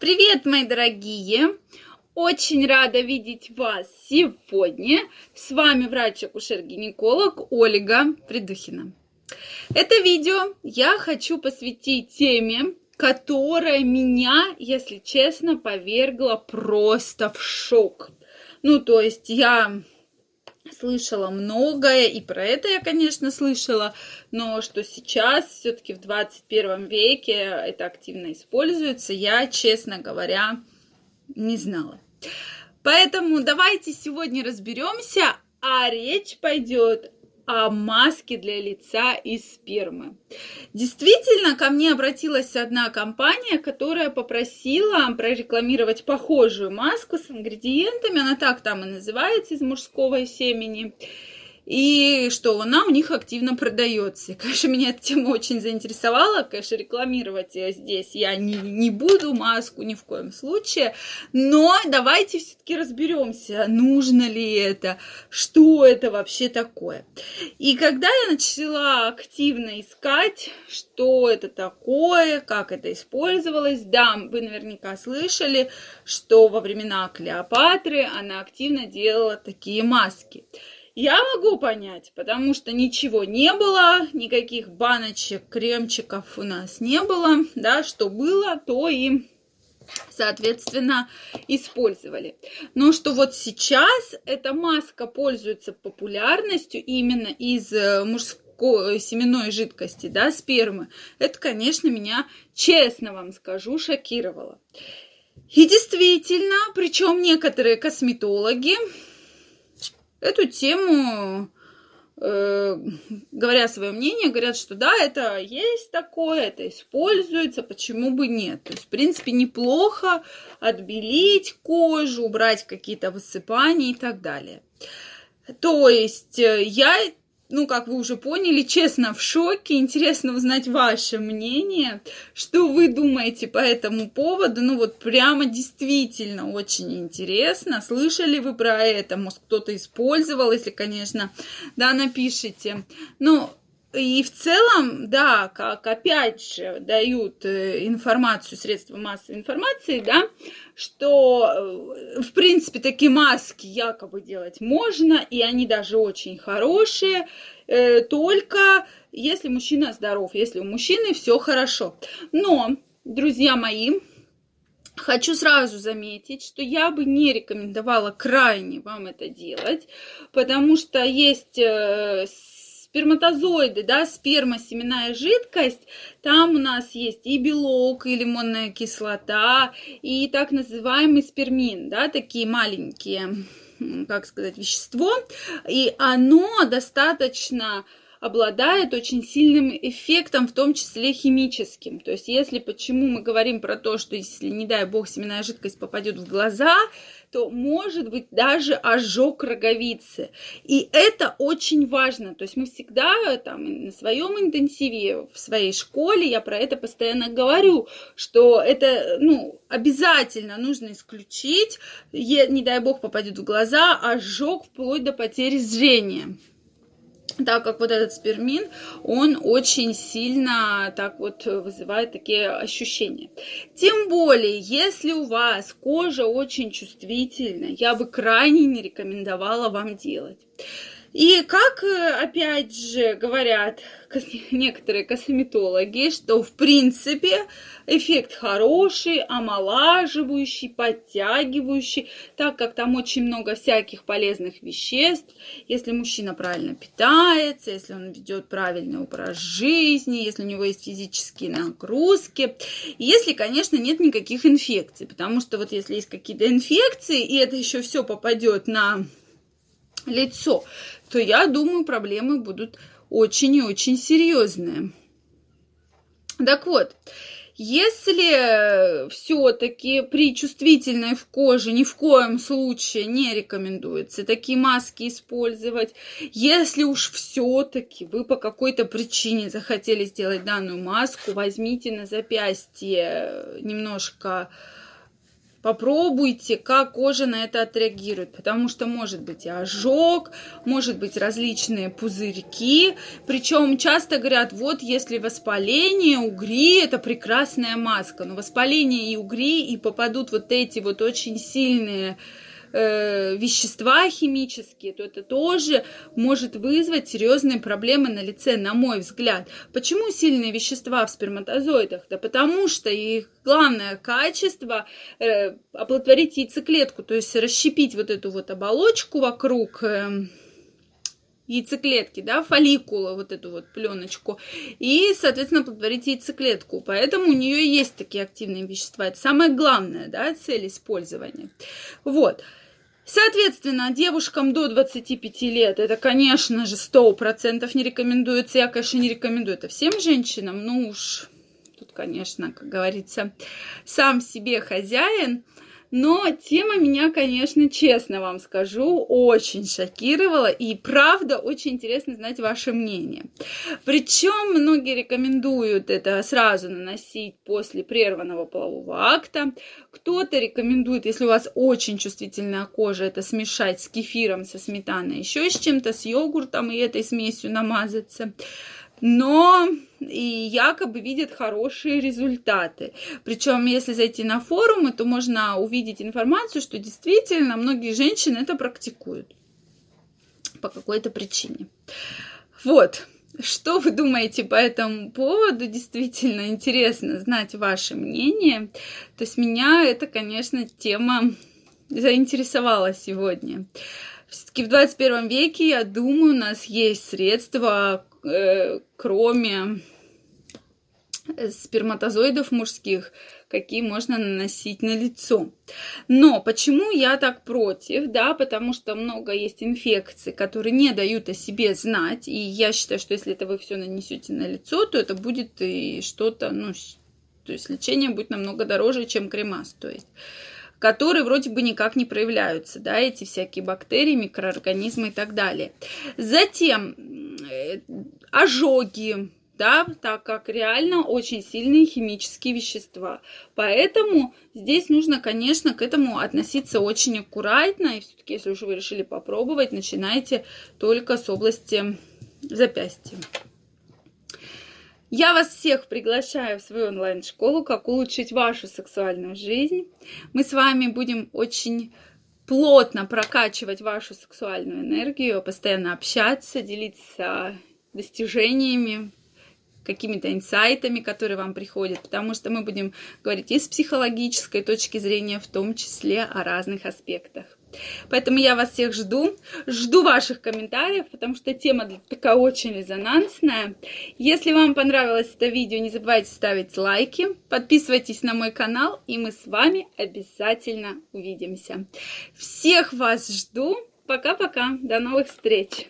Привет, мои дорогие! Очень рада видеть вас сегодня. С вами врач-акушер-гинеколог Ольга Придухина. Это видео я хочу посвятить теме, которая меня, если честно, повергла просто в шок. Ну, то есть я слышала многое, и про это я, конечно, слышала, но что сейчас все-таки в 21 веке это активно используется, я, честно говоря, не знала. Поэтому давайте сегодня разберемся, а речь пойдет о маске для лица из спермы. Действительно, ко мне обратилась одна компания, которая попросила прорекламировать похожую маску с ингредиентами, она так там и называется, из мужского семени и что она у них активно продается. Конечно, меня эта тема очень заинтересовала. Конечно, рекламировать здесь я не, не буду маску ни в коем случае. Но давайте все-таки разберемся, нужно ли это, что это вообще такое. И когда я начала активно искать, что это такое, как это использовалось, да, вы наверняка слышали, что во времена Клеопатры она активно делала такие маски. Я могу понять, потому что ничего не было, никаких баночек, кремчиков у нас не было, да, что было, то и соответственно, использовали. Но что вот сейчас эта маска пользуется популярностью именно из э, мужской семенной жидкости, да, спермы, это, конечно, меня, честно вам скажу, шокировало. И действительно, причем некоторые косметологи эту тему, э, говоря свое мнение, говорят, что да, это есть такое, это используется, почему бы нет. То есть, в принципе, неплохо отбелить кожу, убрать какие-то высыпания и так далее. То есть э, я ну, как вы уже поняли, честно, в шоке. Интересно узнать ваше мнение, что вы думаете по этому поводу. Ну, вот прямо действительно очень интересно. Слышали вы про это? Может, кто-то использовал, если, конечно, да, напишите. Ну, и в целом, да, как опять же дают э, информацию, средства массовой информации, да, что, э, в принципе, такие маски якобы делать можно, и они даже очень хорошие, э, только если мужчина здоров, если у мужчины все хорошо. Но, друзья мои, Хочу сразу заметить, что я бы не рекомендовала крайне вам это делать, потому что есть сперматозоиды, да, сперма, семенная жидкость, там у нас есть и белок, и лимонная кислота, и так называемый спермин, да, такие маленькие, как сказать, вещество, и оно достаточно обладает очень сильным эффектом, в том числе химическим. То есть, если почему мы говорим про то, что если, не дай бог, семенная жидкость попадет в глаза, то может быть даже ожог роговицы. И это очень важно. То есть мы всегда там на своем интенсиве в своей школе, я про это постоянно говорю, что это ну, обязательно нужно исключить, не дай бог попадет в глаза, ожог вплоть до потери зрения так как вот этот спермин, он очень сильно так вот вызывает такие ощущения. Тем более, если у вас кожа очень чувствительная, я бы крайне не рекомендовала вам делать. И как, э, опять же, говорят некоторые косметологи, что в принципе эффект хороший, омолаживающий, подтягивающий, так как там очень много всяких полезных веществ. Если мужчина правильно питается, если он ведет правильный образ жизни, если у него есть физические нагрузки, если, конечно, нет никаких инфекций, потому что вот если есть какие-то инфекции, и это еще все попадет на лицо, то я думаю, проблемы будут очень и очень серьезные. Так вот, если все-таки при чувствительной в коже ни в коем случае не рекомендуется такие маски использовать, если уж все-таки вы по какой-то причине захотели сделать данную маску, возьмите на запястье немножко Попробуйте, как кожа на это отреагирует, потому что может быть и ожог, может быть различные пузырьки. Причем часто говорят, вот если воспаление, угри, это прекрасная маска. Но воспаление и угри, и попадут вот эти вот очень сильные э, вещества химические, то это тоже может вызвать серьезные проблемы на лице, на мой взгляд. Почему сильные вещества в сперматозоидах? Да потому что их главное качество э, оплодотворить яйцеклетку, то есть расщепить вот эту вот оболочку вокруг э, яйцеклетки, да, фолликула, вот эту вот пленочку, и, соответственно, плодотворить яйцеклетку. Поэтому у нее есть такие активные вещества. Это самое главное, да, цель использования. Вот. Соответственно, девушкам до 25 лет это, конечно же, 100% не рекомендуется. Я, конечно, не рекомендую это всем женщинам. Ну уж, тут, конечно, как говорится, сам себе хозяин. Но тема меня, конечно, честно вам скажу, очень шокировала. И правда, очень интересно знать ваше мнение. Причем многие рекомендуют это сразу наносить после прерванного полового акта. Кто-то рекомендует, если у вас очень чувствительная кожа, это смешать с кефиром, со сметаной, еще с чем-то, с йогуртом и этой смесью намазаться но и якобы видят хорошие результаты. Причем, если зайти на форумы, то можно увидеть информацию, что действительно многие женщины это практикуют по какой-то причине. Вот. Что вы думаете по этому поводу? Действительно интересно знать ваше мнение. То есть меня это, конечно, тема заинтересовала сегодня. Все-таки в 21 веке, я думаю, у нас есть средства, э, кроме сперматозоидов мужских, какие можно наносить на лицо. Но почему я так против? Да, потому что много есть инфекций, которые не дают о себе знать. И я считаю, что если это вы все нанесете на лицо, то это будет и что-то, ну, то есть лечение будет намного дороже, чем крема стоит которые вроде бы никак не проявляются, да, эти всякие бактерии, микроорганизмы и так далее. Затем э, ожоги, да, так как реально очень сильные химические вещества. Поэтому здесь нужно, конечно, к этому относиться очень аккуратно. И все-таки, если уже вы решили попробовать, начинайте только с области запястья. Я вас всех приглашаю в свою онлайн-школу «Как улучшить вашу сексуальную жизнь». Мы с вами будем очень плотно прокачивать вашу сексуальную энергию, постоянно общаться, делиться достижениями, какими-то инсайтами, которые вам приходят, потому что мы будем говорить и с психологической точки зрения, в том числе о разных аспектах. Поэтому я вас всех жду. Жду ваших комментариев, потому что тема такая очень резонансная. Если вам понравилось это видео, не забывайте ставить лайки, подписывайтесь на мой канал, и мы с вами обязательно увидимся. Всех вас жду. Пока-пока. До новых встреч.